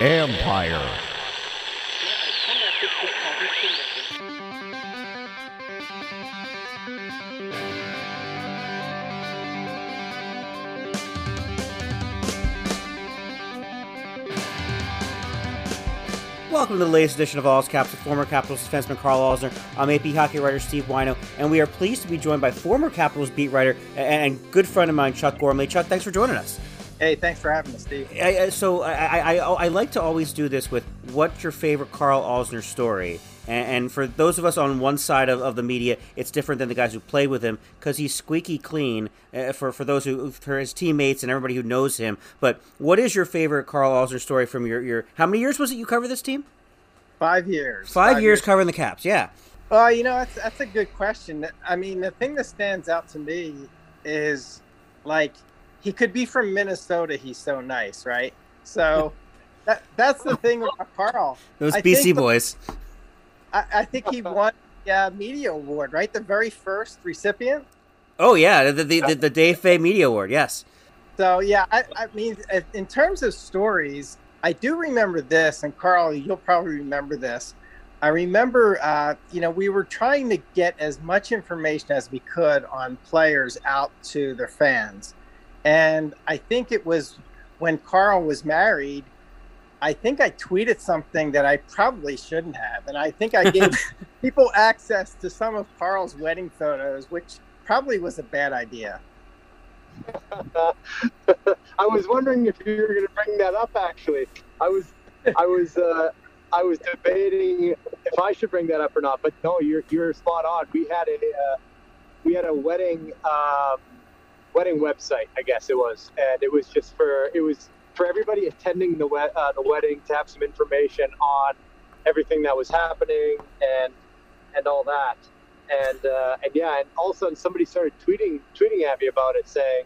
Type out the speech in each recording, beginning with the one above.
Empire. Welcome to the latest edition of All's Caps with former Capitals defenseman Carl Alzner. I'm AP hockey writer Steve Whyno, and we are pleased to be joined by former Capitals beat writer and good friend of mine, Chuck Gormley. Chuck, thanks for joining us. Hey, thanks for having us, Steve. I, I, so I, I, I, like to always do this with what's your favorite Carl Alzner story? And, and for those of us on one side of, of, the media, it's different than the guys who played with him because he's squeaky clean uh, for, for those who, for his teammates and everybody who knows him. But what is your favorite Carl Alzner story from your, your, how many years was it you cover this team? Five years. Five, Five years, years, covering the Caps. Yeah. Well, uh, you know that's that's a good question. I mean, the thing that stands out to me is like he could be from Minnesota. He's so nice, right? So that that's the thing about Carl. Those I BC boys. The, I, I, think he won the uh, media award, right? The very first recipient. Oh yeah, the the, the, the Dave Fay Media Award. Yes. So yeah, I, I mean, in terms of stories, I do remember this, and Carl, you'll probably remember this. I remember, uh, you know, we were trying to get as much information as we could on players out to their fans. And I think it was when Carl was married, I think I tweeted something that I probably shouldn't have. And I think I gave people access to some of Carl's wedding photos, which probably was a bad idea. I was wondering if you were going to bring that up. Actually, I was, I was, uh, I was debating if I should bring that up or not. But no, you're you're spot on. We had a uh, we had a wedding um, wedding website, I guess it was, and it was just for it was for everybody attending the we- uh, the wedding to have some information on everything that was happening and and all that and uh, and yeah, and all of a sudden somebody started tweeting tweeting at me about it, saying,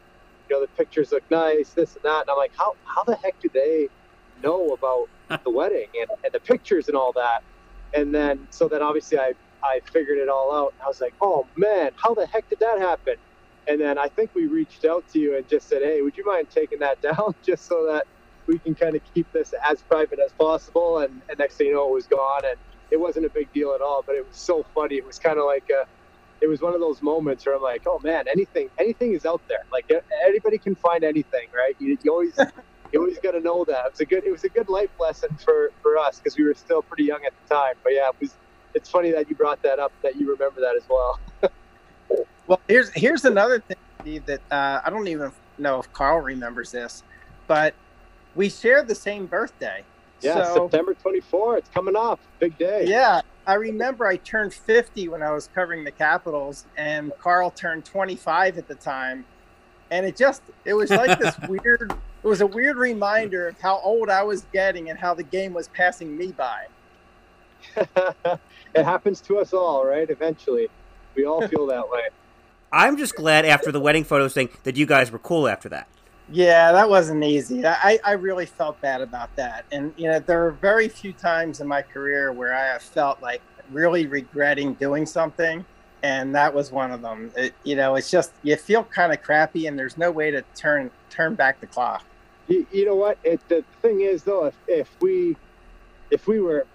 you know, the pictures look nice, this and that, and I'm like, how how the heck do they know about the wedding and, and the pictures and all that? And then so then obviously I I figured it all out. I was like, oh man, how the heck did that happen? And then I think we reached out to you and just said, hey, would you mind taking that down just so that we can kind of keep this as private as possible? And, and next thing you know, it was gone. And it wasn't a big deal at all, but it was so funny. It was kind of like a, it was one of those moments where I'm like, oh man, anything, anything is out there. Like anybody can find anything, right? You, you always, you always got to know that. It was a good, it was a good life lesson for for us because we were still pretty young at the time. But yeah, it was. It's funny that you brought that up. That you remember that as well. well, here's here's another thing, Steve, that uh, I don't even know if Carl remembers this, but we share the same birthday. Yeah, so, September 24th. It's coming up. Big day. Yeah. I remember I turned 50 when I was covering the Capitals, and Carl turned 25 at the time. And it just, it was like this weird, it was a weird reminder of how old I was getting and how the game was passing me by. it happens to us all, right? Eventually. We all feel that way. I'm just glad after the wedding photos thing that you guys were cool after that. Yeah, that wasn't easy. I, I really felt bad about that. And, you know, there are very few times in my career where I have felt like really regretting doing something. And that was one of them. It, you know, it's just, you feel kind of crappy and there's no way to turn, turn back the clock. You, you know what? It, the thing is though, if, if we, if we were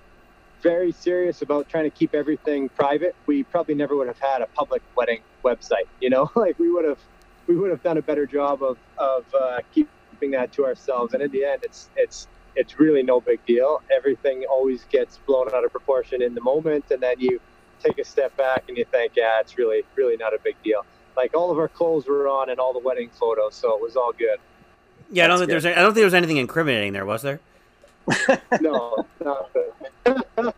very serious about trying to keep everything private, we probably never would have had a public wedding website, you know, like we would have, we would have done a better job of of uh, keeping that to ourselves. And in the end, it's it's it's really no big deal. Everything always gets blown out of proportion in the moment, and then you take a step back and you think, yeah, it's really really not a big deal. Like all of our clothes were on and all the wedding photos, so it was all good. Yeah, I don't think there's I don't think there was anything incriminating there, was there? No, no,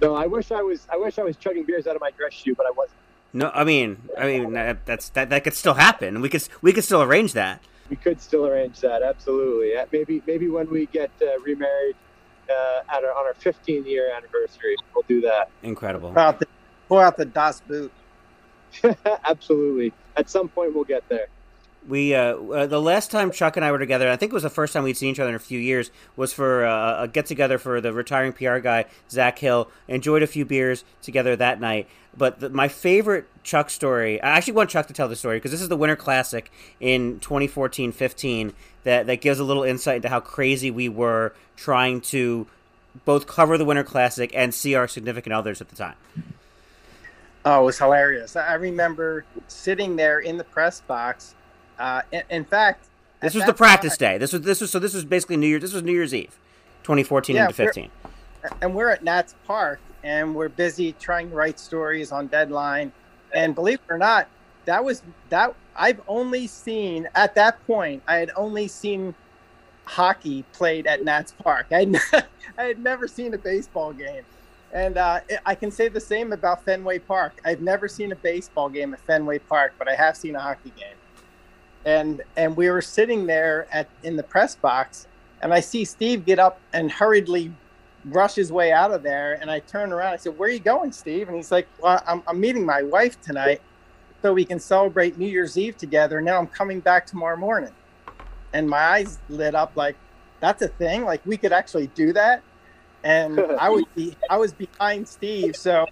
no. I wish I was. I wish I was chugging beers out of my dress shoe, but I wasn't. No, I mean, I mean that's that that could still happen. We could we could still arrange that. we could still arrange that. Absolutely. Maybe maybe when we get uh, remarried uh, at our, on our 15 year anniversary, we'll do that. Incredible. Pull out the, pull out the Das Boot. Absolutely. At some point, we'll get there. We uh, uh, the last time Chuck and I were together, I think it was the first time we'd seen each other in a few years, was for uh, a get together for the retiring PR guy Zach Hill. Enjoyed a few beers together that night. But the, my favorite Chuck story, I actually want Chuck to tell the story because this is the Winter Classic in 2014-15 that that gives a little insight into how crazy we were trying to both cover the Winter Classic and see our significant others at the time. Oh, it was hilarious. I remember sitting there in the press box uh, in, in, fact, this was the practice time, day. This was this was so this was basically New Year. This was New Year's Eve, 2014 yeah, into 15. and we're at Nats Park, and we're busy trying to write stories on deadline. And believe it or not, that was that. I've only seen at that point. I had only seen hockey played at Nats Park. I had, I had never seen a baseball game. And uh, I can say the same about Fenway Park. I've never seen a baseball game at Fenway Park, but I have seen a hockey game and and we were sitting there at in the press box and i see steve get up and hurriedly rush his way out of there and i turn around i said where are you going steve? And he's like well i'm, I'm meeting my wife tonight so we can celebrate new year's eve together. Now i'm coming back tomorrow morning. And my eyes lit up like that's a thing? Like we could actually do that? And i would be i was behind steve so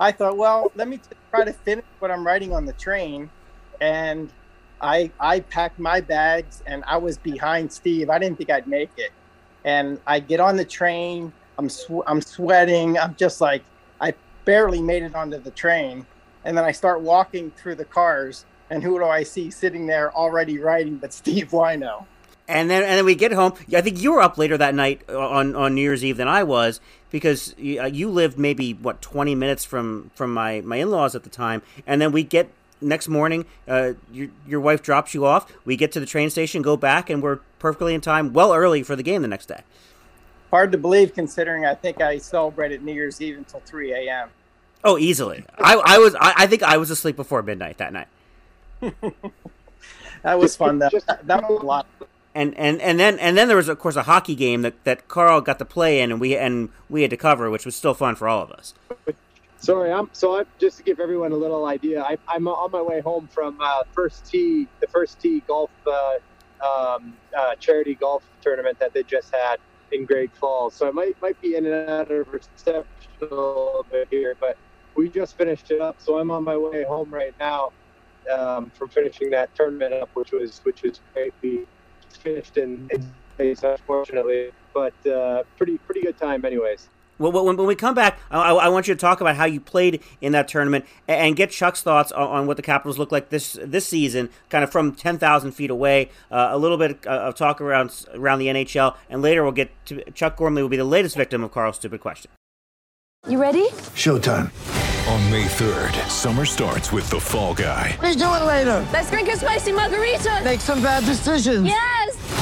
i thought well let me try to finish what i'm writing on the train. And I I packed my bags and I was behind Steve. I didn't think I'd make it, and I get on the train. I'm sw- I'm sweating. I'm just like I barely made it onto the train, and then I start walking through the cars. And who do I see sitting there already writing? But Steve Whyno. And then and then we get home. I think you were up later that night on on New Year's Eve than I was because you, uh, you lived maybe what 20 minutes from from my my in-laws at the time. And then we get next morning, uh, your, your wife drops you off. We get to the train station, go back, and we're perfectly in time, well early for the game the next day. Hard to believe, considering I think I celebrated New Year's Eve until 3 a.m. Oh, easily. I, I was. I, I, think I was asleep before midnight that night. that was fun. That, that was a lot. And, and and then and then there was of course a hockey game that, that Carl got to play in and we and we had to cover, which was still fun for all of us. Sorry, I'm so I'm just to give everyone a little idea. I, am on my way home from uh, first tee, the first tee golf uh, um, uh, charity golf tournament that they just had in Great Falls. So I might might be in and out of reception a little bit here, but we just finished it up. So I'm on my way home right now um, from finishing that tournament up, which was which was great. We finished in, in space, unfortunately, but uh, pretty pretty good time, anyways. Well, when, when we come back, I, I, want you to talk about how you played in that tournament and get Chuck's thoughts on, on what the Capitals look like this this season, kind of from ten thousand feet away. Uh, a little bit of talk around around the NHL, and later we'll get to Chuck Gormley will be the latest victim of Carl's stupid question. You ready? Showtime. On May 3rd, summer starts with The Fall Guy. Let's do it later. Let's drink a spicy margarita. Make some bad decisions. Yes.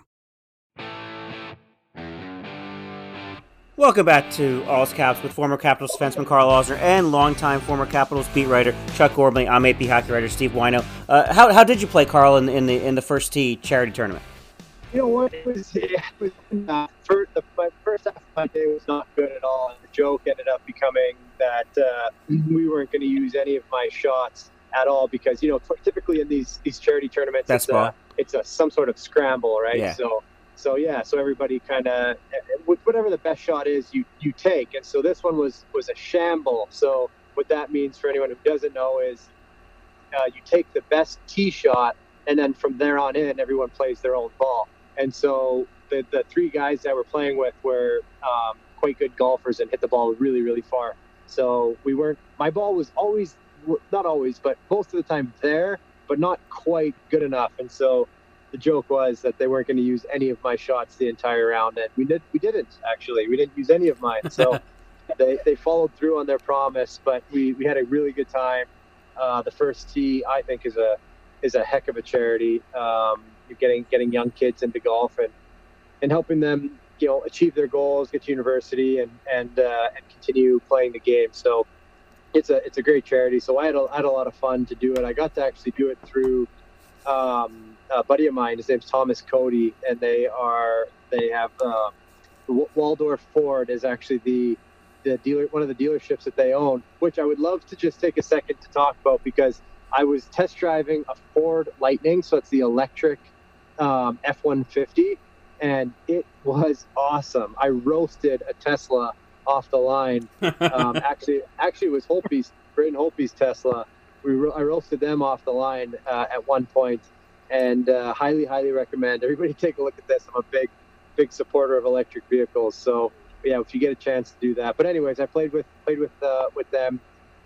Welcome back to All's Caps with former Capitals defenseman Carl Alzner and longtime former Capitals beat writer Chuck Gormley. I'm AP hockey writer Steve Whyno. Uh, how, how did you play, Carl, in, in the in the first tee charity tournament? You know what? It was, it was not, for the, my first half of my day was not good at all. And the joke ended up becoming that uh, we weren't going to use any of my shots at all because you know typically in these these charity tournaments That's it's a, it's a some sort of scramble, right? Yeah. So so yeah, so everybody kind of whatever the best shot is, you you take. And so this one was was a shamble. So what that means for anyone who doesn't know is uh, you take the best tee shot, and then from there on in, everyone plays their own ball. And so the, the three guys that we're playing with were um, quite good golfers and hit the ball really, really far. So we weren't, my ball was always, not always, but most of the time there, but not quite good enough. And so the joke was that they weren't going to use any of my shots the entire round. And we did, we didn't actually, we didn't use any of mine. So they, they followed through on their promise, but we, we had a really good time. Uh, the first tee, I think, is a is a heck of a charity. Um, getting getting young kids into golf and and helping them, you know, achieve their goals, get to university, and and uh, and continue playing the game. So it's a it's a great charity. So I had a, I had a lot of fun to do it. I got to actually do it through um, a buddy of mine. His name's Thomas Cody, and they are they have uh, Waldorf Ford is actually the the dealer one of the dealerships that they own, which I would love to just take a second to talk about because I was test driving a Ford Lightning, so it's the electric um, F-150, and it was awesome. I roasted a Tesla off the line. Um, actually, actually, it was Holtby's, Braden Holtby's Tesla. We ro- I roasted them off the line uh, at one point, and uh, highly, highly recommend everybody take a look at this. I'm a big, big supporter of electric vehicles, so yeah, if you get a chance to do that. But anyways, I played with played with uh, with them,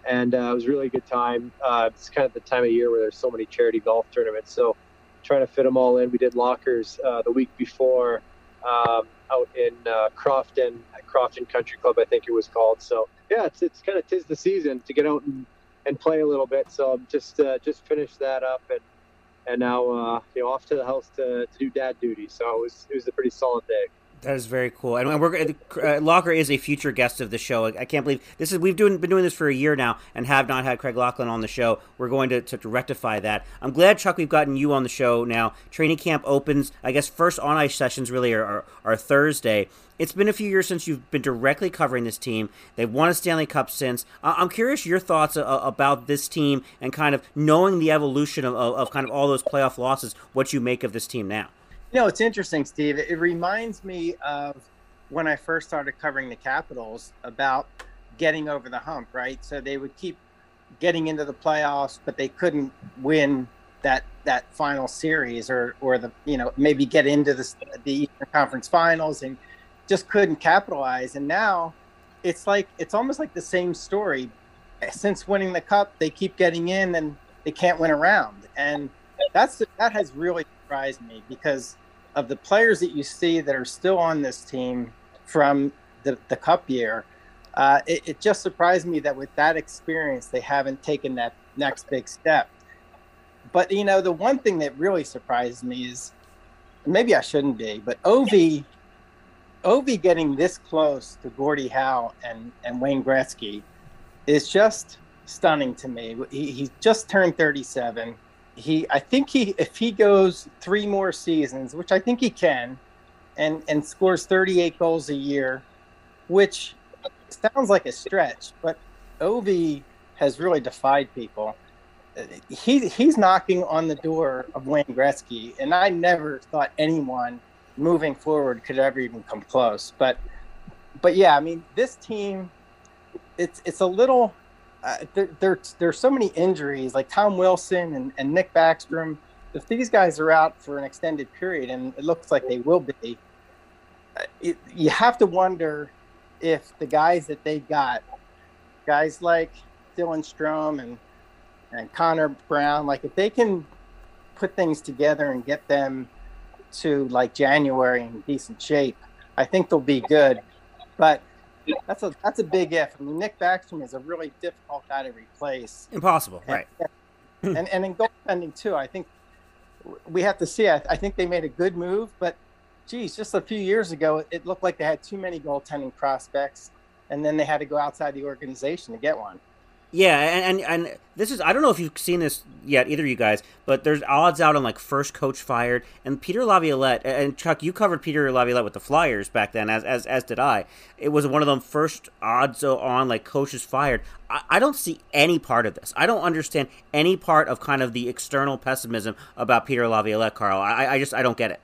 and uh, it was really good time. Uh, it's kind of the time of year where there's so many charity golf tournaments, so trying to fit them all in. We did Locker's uh, the week before um, out in uh, Crofton, Crofton Country Club, I think it was called. So yeah, it's it's kind of tis the season to get out and, and play a little bit. So I'm just uh, just finished that up and and now you know off to the house to, to do dad duty. So it was it was a pretty solid day. That is very cool, and we're uh, Locker is a future guest of the show. I can't believe this is we've doing, been doing this for a year now and have not had Craig Laughlin on the show. We're going to, to, to, rectify that. I'm glad Chuck we've gotten you on the show now. Training camp opens. I guess first on ice sessions really are, are, are Thursday. It's been a few years since you've been directly covering this team. They've won a Stanley Cup since. I'm curious your thoughts about this team and kind of knowing the evolution of, of kind of all those playoff losses. What you make of this team now? Know, it's interesting, Steve. It reminds me of when I first started covering the Capitals about getting over the hump, right? So they would keep getting into the playoffs, but they couldn't win that that final series or or the you know maybe get into the the Eastern Conference Finals and just couldn't capitalize. And now it's like it's almost like the same story. Since winning the cup, they keep getting in and they can't win around, and that's that has really surprised me because of the players that you see that are still on this team from the, the cup year, uh, it, it, just surprised me that with that experience, they haven't taken that next big step. But, you know, the one thing that really surprised me is maybe I shouldn't be, but Ovi, Ovi getting this close to Gordie Howe and, and Wayne Gretzky is just stunning to me. He, he just turned 37 he I think he if he goes three more seasons, which I think he can, and and scores 38 goals a year, which sounds like a stretch, but Ovi has really defied people. He he's knocking on the door of Wayne Gretzky, and I never thought anyone moving forward could ever even come close. But but yeah, I mean this team, it's it's a little uh, there, there, there's so many injuries like Tom Wilson and, and Nick Backstrom. If these guys are out for an extended period, and it looks like they will be, uh, it, you have to wonder if the guys that they got, guys like Dylan Strome and and Connor Brown, like if they can put things together and get them to like January in decent shape, I think they'll be good. But that's a that's a big if. I mean, Nick Backstrom is a really difficult guy to replace. Impossible, and, right? and and in goaltending too, I think we have to see. I, I, think they made a good move, but geez, just a few years ago, it looked like they had too many goaltending prospects, and then they had to go outside the organization to get one. Yeah, and, and, and this is I don't know if you've seen this yet, either you guys, but there's odds out on like first coach fired, and Peter Laviolette and Chuck, you covered Peter Laviolette with the Flyers back then, as as as did I. It was one of them first odds on like coaches fired. I, I don't see any part of this. I don't understand any part of kind of the external pessimism about Peter Laviolette, Carl. I, I just I don't get it.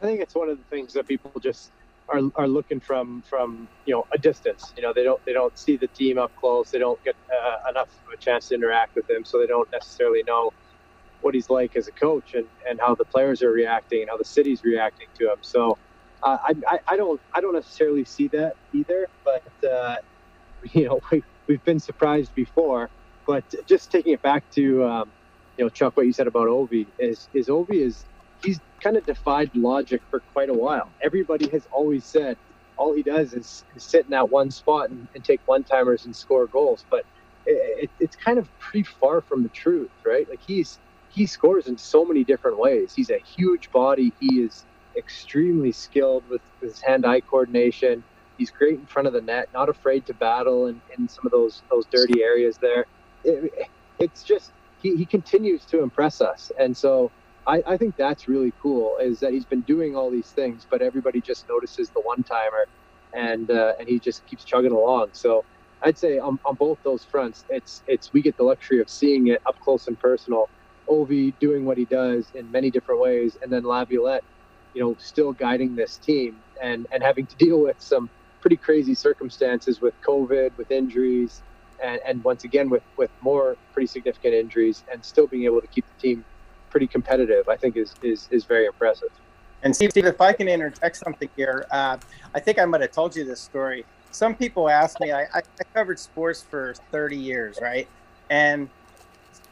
I think it's one of the things that people just are, are looking from from you know a distance. You know they don't they don't see the team up close. They don't get uh, enough of a chance to interact with him, so they don't necessarily know what he's like as a coach and, and how the players are reacting and how the city's reacting to him. So uh, I, I, I don't I don't necessarily see that either, but uh, you know we, we've been surprised before. But just taking it back to um, you know Chuck, what you said about Ovi is is Ovi is kind of defied logic for quite a while. Everybody has always said all he does is, is sit in that one spot and, and take one timers and score goals. But it, it, it's kind of pretty far from the truth, right? Like he's he scores in so many different ways. He's a huge body. He is extremely skilled with, his hand-eye coordination. He's great in front of the net, not afraid to battle in, in some of those those dirty areas there. It, it's just he, he continues to impress us, and so I, I think that's really cool. Is that he's been doing all these things, but everybody just notices the one timer, and uh, and he just keeps chugging along. So I'd say on, on both those fronts, it's it's we get the luxury of seeing it up close and personal. Ovi doing what he does in many different ways, and then Laviolette, you know, still guiding this team and and having to deal with some pretty crazy circumstances with COVID, with injuries, and, and once again with with more pretty significant injuries, and still being able to keep the team pretty competitive, I think is is is very impressive. And Steve, if I can interject something here, uh, I think I might have told you this story. Some people ask me, I, I covered sports for 30 years, right? And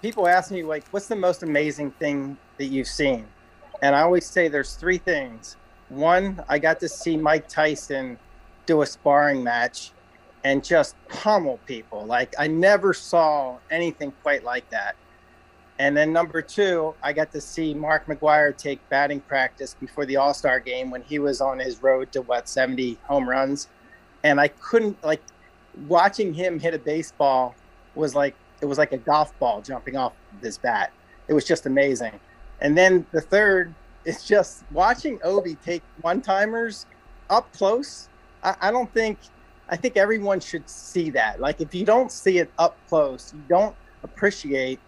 people ask me, like, what's the most amazing thing that you've seen? And I always say there's three things. One, I got to see Mike Tyson do a sparring match and just pummel people. Like, I never saw anything quite like that. And then number two, I got to see Mark McGwire take batting practice before the All Star game when he was on his road to what 70 home runs, and I couldn't like watching him hit a baseball was like it was like a golf ball jumping off this bat. It was just amazing. And then the third is just watching Ovi take one timers up close. I, I don't think I think everyone should see that. Like if you don't see it up close, you don't appreciate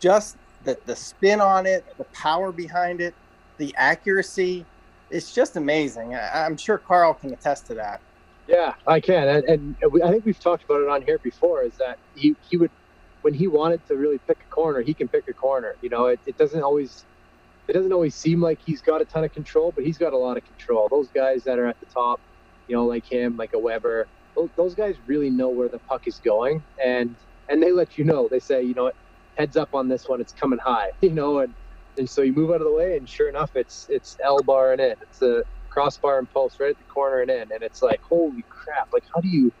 just the, the spin on it, the power behind it, the accuracy. It's just amazing. I, am sure Carl can attest to that. Yeah, I can. And, and I think we've talked about it on here before is that he, he would, when he wanted to really pick a corner, he can pick a corner. You know, it, it doesn't always, it doesn't always seem like he's got a ton of control, but he's got a lot of control. Those guys that are at the top, you know, like him, like a Weber, those, guys really know where the puck is going. And, and they let you know, they say, you know heads up on this one, it's coming high, you know, and and so you move out of the way, and sure enough, it's it's L bar and in. It's a crossbar and post right at the corner and in, and it's like holy crap! Like how do you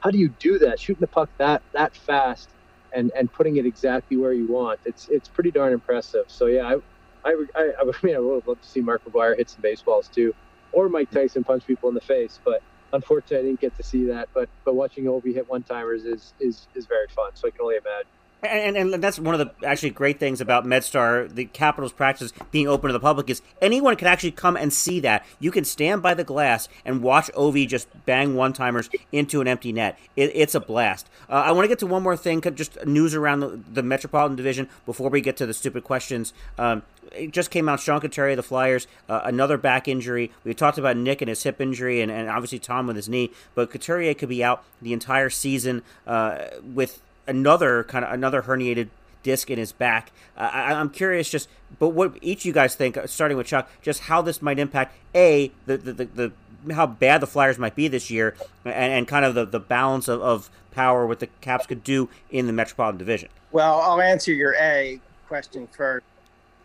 how do you do that? Shooting the puck that that fast and and putting it exactly where you want. It's it's pretty darn impressive. So yeah, I I I, I mean I would love to see Mark McGwire hit some baseballs too, or Mike Tyson punch people in the face, but unfortunately I didn't get to see that. But but watching Ovi hit one timers is is is very fun. So I can only imagine. And, and, that's one of the actually great things about MedStar, the Capitals practice being open to the public, is anyone can actually come and see that. You can stand by the glass and watch Ovi just bang one timers into an empty net. It, it's a blast. Uh, I want to get to one more thing, just news around the, the, Metropolitan Division before we get to the stupid questions. Um, it just came out Sean Couturier, the Flyers, uh, another back injury. We talked about Nick and his hip injury, and, and obviously Tom with his knee, but Couturier could be out the entire season uh, with another kind of another herniated disc in his back. Uh, I, am curious, just but what each of you guys think, uh, starting with Chuck, just how this might impact a the the, the, the how bad the Flyers might be this year, and, and kind of the, the balance of, of power what the Caps could do in the Metropolitan Division. Well, I'll answer your A question first.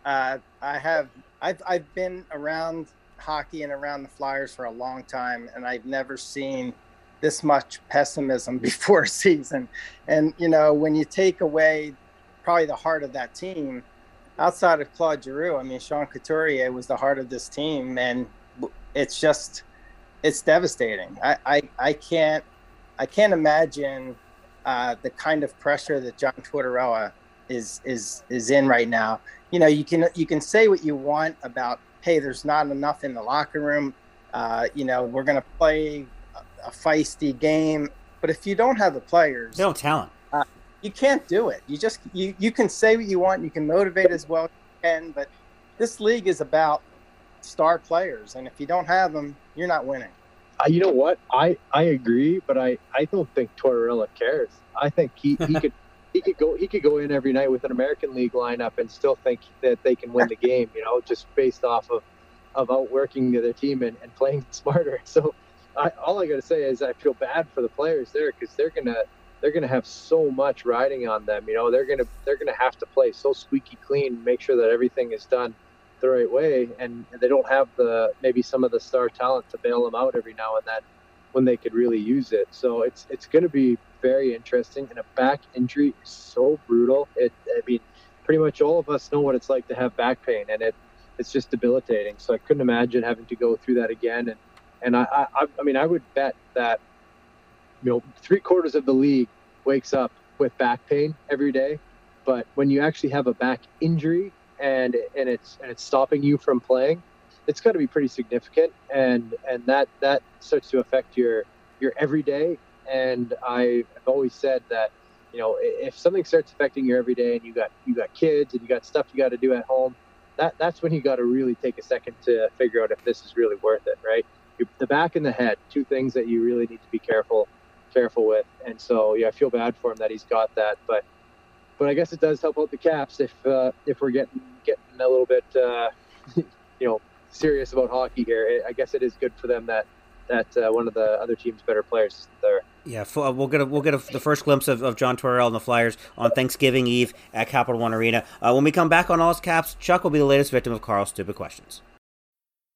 Uh, I have I've I've been around hockey and around the Flyers for a long time, and I've never seen this much pessimism before season. And, you know, when you take away probably the heart of that team, outside of Claude Giroux, I mean, Sean Couturier was the heart of this team. And it's just, it's devastating. I, I, I can't, I can't imagine uh, the kind of pressure that John Tortorella is, is, is in right now. You know, you can, you can say what you want about, Hey, there's not enough in the locker room. Uh, you know, we're going to play a feisty game. But if you don't have the players, no talent. Uh, you can't do it. You just you you can say what you want. You can motivate as well as you can, but this league is about star players, and if you don't have them, you're not winning. Uh, you know what? I, I agree, but I, I don't think Tortorella cares. I think he, he could he could go he could go in every night with an American League lineup and still think that they can win the game. You know, just based off of of outworking the other team and, and playing smarter. So I, all I got to say is I feel bad for the players there because they're gonna they're gonna have so much riding on them. You know, they're gonna they're gonna have to play so squeaky clean, make sure that everything is done the right way, and they don't have the maybe some of the star talent to bail them out every now and then when they could really use it. So it's it's going to be very interesting. And a back injury is so brutal. It I mean, pretty much all of us know what it's like to have back pain, and it it's just debilitating. So I couldn't imagine having to go through that again. And and I I, I mean I would bet that you know three quarters of the league wakes up with back pain every day, but when you actually have a back injury and and it's and it's stopping you from playing, it's got to be pretty significant, and and that that starts to affect your your everyday. And I've always said that you know if something starts affecting your everyday, and you got you got kids and you got stuff you got to do at home, that that's when you got to really take a second to figure out if this is really worth it, right? The back and the head, two things that you really need to be careful careful with. And so yeah, I feel bad for him that he's got that, but but I guess it does help out the Caps if uh, if we're getting getting a little bit uh, you know serious about hockey here. I guess it is good for them that that uh, one of the other team's better players there. Yeah, we'll get a, we'll get a, the first glimpse of, of John Tortorella and the Flyers on Thanksgiving Eve at Capital One Arena. Uh, when we come back on All's Caps, Chuck will be the latest victim of Carl's stupid questions.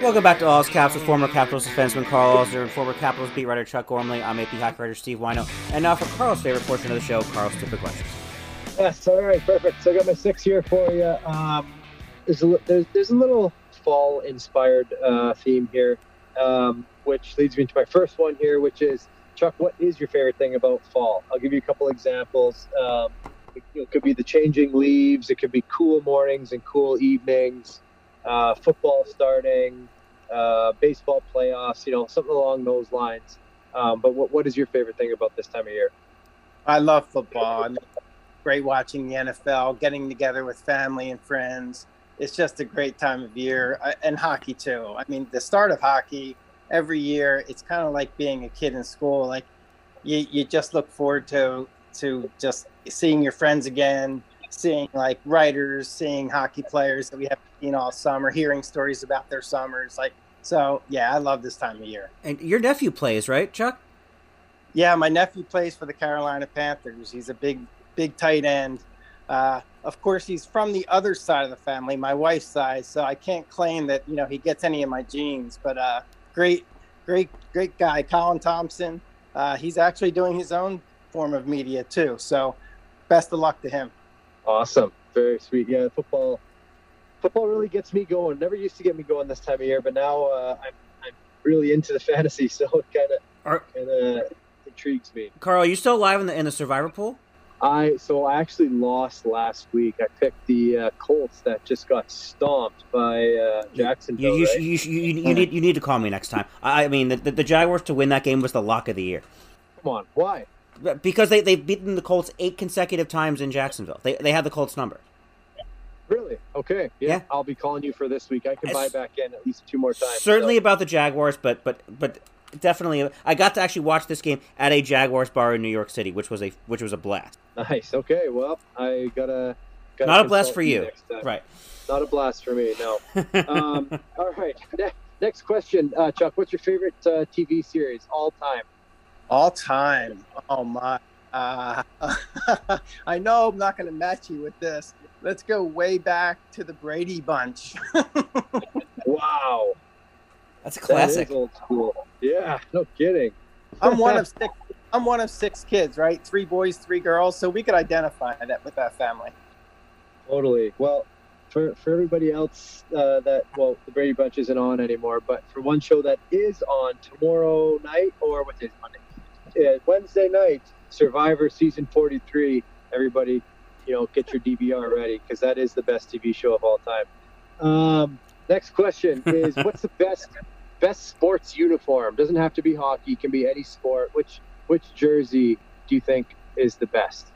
Welcome back to All's Caps with former Capitals defenseman Carl Alzner and former Capitals beat writer Chuck Gormley. I'm AP hockey writer Steve Whyno. And now for Carl's favorite portion of the show, Carl's stupid questions. Yes, all right, perfect. So I got my six here for you. Um, there's, a, there's, there's a little fall-inspired uh, theme here, um, which leads me to my first one here, which is, Chuck, what is your favorite thing about fall? I'll give you a couple examples. Um, it, it could be the changing leaves. It could be cool mornings and cool evenings uh, football starting, uh, baseball playoffs, you know, something along those lines. Um, but what, what is your favorite thing about this time of year? I love football. I great watching the NFL, getting together with family and friends. It's just a great time of year, and hockey too. I mean, the start of hockey every year, it's kind of like being a kid in school. Like you, you just look forward to to just seeing your friends again, seeing like writers, seeing hockey players that we haven't seen all summer, hearing stories about their summers. Like, so yeah, I love this time of year. And your nephew plays, right, Chuck? Yeah, my nephew plays for the Carolina Panthers. He's a big, big tight end. Uh, of course, he's from the other side of the family, my wife's side, so I can't claim that you know he gets any of my genes. But uh, great, great, great guy, Colin Thompson. Uh, he's actually doing his own form of media too. So, best of luck to him. Awesome. Very sweet. Yeah, football football really gets me going. Never used to get me going this time of year, but now uh, I'm, I'm really into the fantasy, so it kind of kind of intrigues me. Carl, are you still alive in the in the survivor pool? I so I actually lost last week. I picked the uh, Colts that just got stomped by uh, Jacksonville. You, you, right? you, you, need you need to call me next time. I, I mean, the, the, the Jaguars to win that game was the lock of the year. Come on, why? Because they they've beaten the Colts eight consecutive times in Jacksonville. They they had the Colts number. Really? Okay. Yeah, Yeah. I'll be calling you for this week. I can buy back in at least two more times. Certainly so. about the Jaguars, but but but definitely, I got to actually watch this game at a Jaguars bar in New York City, which was a which was a blast. Nice. Okay. Well, I gotta. gotta Not a blast for you, right? Not a blast for me. No. um, all right. Next question, uh, Chuck. What's your favorite uh, TV series all time? All time. Oh my. Uh, I know I'm not going to match you with this. Let's go way back to the Brady Bunch. Wow. That's a classic. is old school. Yeah. No kidding. I'm one of six. I'm one of six kids, right? Three boys, three girls. So we could identify that with that family. Totally. Well, for for everybody else uh, that well, the Brady Bunch isn't on anymore, but for one show that is on tomorrow night or what is it Monday, uh, Wednesday night, Survivor season forty three. Everybody, you know, get your DVR ready because that is the best TV show of all time. Um, next question is, what's the best best sports uniform? Doesn't have to be hockey; can be any sport. Which which jersey do you think is the best?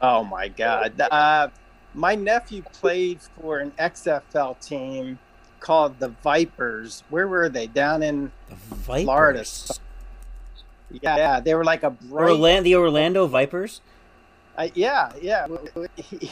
Oh my God. Uh, my nephew played for an XFL team called the Vipers. Where were they? Down in Vipers. Florida. Yeah, yeah, they were like a bright. Orlando, the Orlando Vipers. Uh, yeah, yeah. He,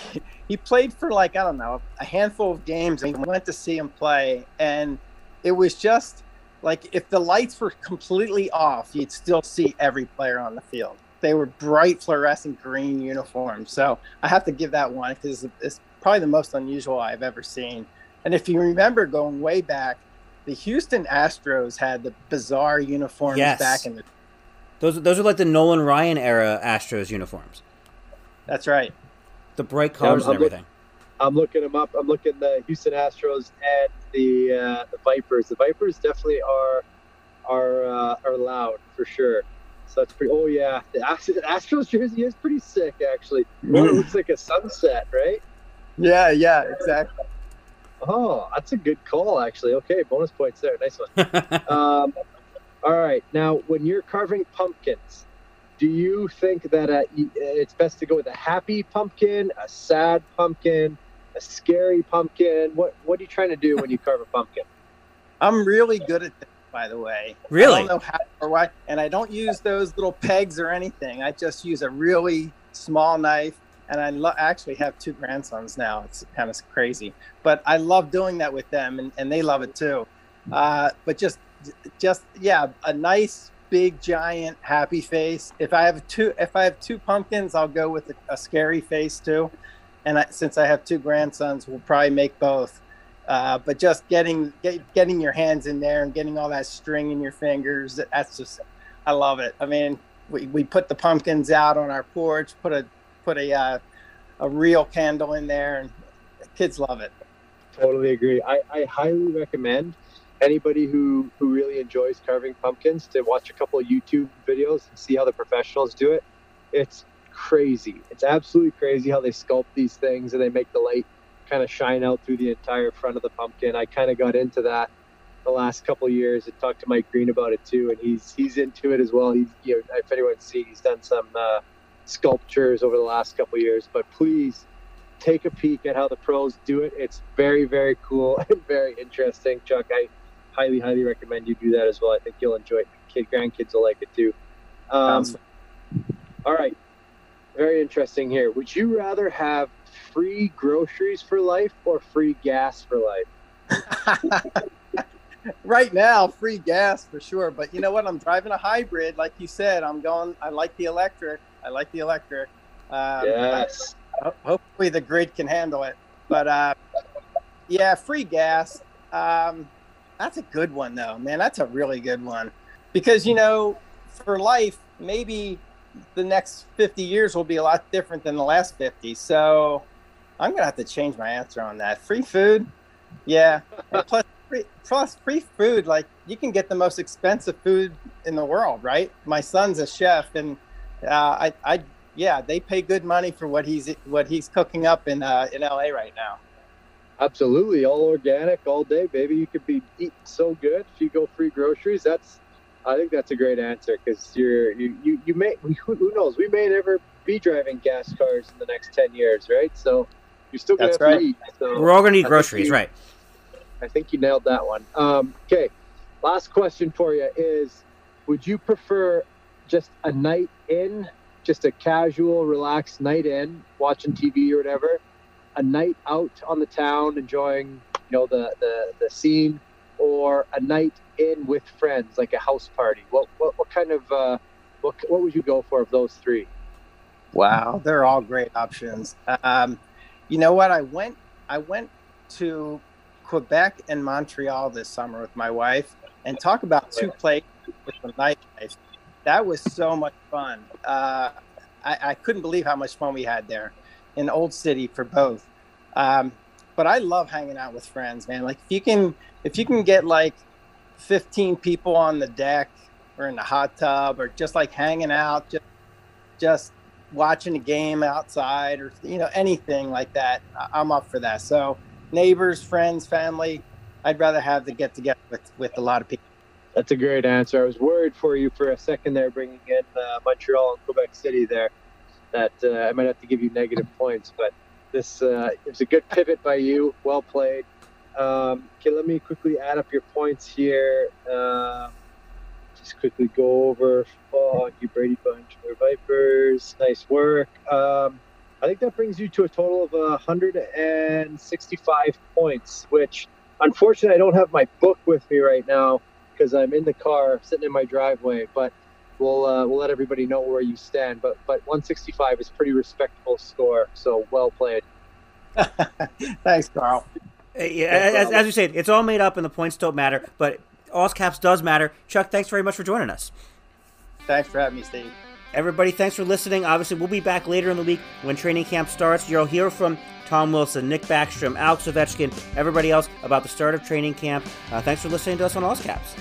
he played for like I don't know a handful of games, and we went to see him play, and it was just like if the lights were completely off, you'd still see every player on the field. They were bright fluorescent green uniforms, so I have to give that one because it's probably the most unusual I've ever seen. And if you remember going way back, the Houston Astros had the bizarre uniforms Yes. back in the. Those those are like the Nolan Ryan era Astros uniforms. That's right. The bright colors I'm and look- everything. I'm looking them up. I'm looking the Houston Astros and the uh, the Vipers. The Vipers definitely are are uh, are loud for sure. So that's pretty. Oh yeah, the Astros jersey is pretty sick actually. Well, it looks like a sunset, right? Yeah, yeah, exactly. Oh, that's a good call actually. Okay, bonus points there. Nice one. um, all right, now when you're carving pumpkins, do you think that uh, it's best to go with a happy pumpkin, a sad pumpkin, a scary pumpkin? What What are you trying to do when you carve a pumpkin? I'm really good at this, by the way. Really? I don't know how or why, and I don't use those little pegs or anything. I just use a really small knife, and I lo- actually have two grandsons now. It's kind of crazy, but I love doing that with them, and, and they love it too. Uh, but just, just yeah, a nice big giant happy face. If I have two, if I have two pumpkins, I'll go with a, a scary face too. And I, since I have two grandsons, we'll probably make both. Uh, but just getting get, getting your hands in there and getting all that string in your fingers that's just i love it i mean we, we put the pumpkins out on our porch put a put a uh, a real candle in there and kids love it Totally agree. I, I highly recommend anybody who who really enjoys carving pumpkins to watch a couple of YouTube videos and see how the professionals do it. It's crazy. It's absolutely crazy how they sculpt these things and they make the light kind of shine out through the entire front of the pumpkin. I kind of got into that the last couple years and talked to Mike Green about it too, and he's he's into it as well. He's you know if anyone's seen, he's done some uh, sculptures over the last couple years. But please take a peek at how the pros do it. It's very very cool and very interesting. Chuck, I highly highly recommend you do that as well. I think you'll enjoy it. Kid grandkids will like it too. Um, all right. Very interesting here. Would you rather have free groceries for life or free gas for life? right now free gas for sure but you know what i'm driving a hybrid like you said i'm going i like the electric i like the electric um, yes. ho- hopefully the grid can handle it but uh, yeah free gas um, that's a good one though man. That's a really good one. Because you know for life maybe the next 50 years will be a lot different than the last 50 so i'm gonna have to change my answer on that. Free food? Yeah. And plus free, plus free food like you can get the most expensive food in the world right? My son's a chef and uh, I, I yeah they pay good money for what he's what he's cooking up in uh, in la right now Absolutely, all organic, all day, baby. You could be eating so good if you go free groceries. That's, I think that's a great answer because you're you you, you may who, who knows we may never be driving gas cars in the next ten years, right? So you're still gonna That's have right. to eat. So We're all gonna need think groceries, you- right? I think you nailed that one. Um, okay, last question for you is: Would you prefer just a night in, just a casual, relaxed night in, watching TV or whatever, a night out on the town enjoying, you know, the the, the scene, or a night in with friends, like a house party? What what, what kind of uh, what what would you go for of those three? Wow, they're all great options. Um, you know what? I went I went to Quebec and Montreal this summer with my wife, and talk about two places with the nightlife. That was so much fun. Uh, I, I couldn't believe how much fun we had there in Old City for both. Um, but I love hanging out with friends, man. Like if you can if you can get like 15 people on the deck or in the hot tub or just like hanging out, just just watching a game outside or you know anything like that, I'm up for that. So neighbors, friends, family, I'd rather have the get together with with a lot of people. That's a great answer. I was worried for you for a second there, bringing in uh, Montreal and Quebec City there. That uh, I might have to give you negative points, but this uh, a good pivot by you. Well played. Um, okay, let me quickly add up your points here. Uh, just quickly go over Fog, you Brady Bunch, or Vipers. Nice work. Um, I think that brings you to a total of 165 points, which unfortunately I don't have my book with me right now because I'm in the car sitting in my driveway. But we'll uh, we'll let everybody know where you stand. But but 165 is pretty respectable score. So well played. Thanks, Carl. Yeah, as, as you said, it's all made up and the points don't matter, but all caps does matter. Chuck, thanks very much for joining us. Thanks for having me, Steve. Everybody, thanks for listening. Obviously, we'll be back later in the week when training camp starts. You'll hear from Tom Wilson, Nick Backstrom, Alex Ovechkin, everybody else about the start of training camp. Uh, thanks for listening to us on All Caps.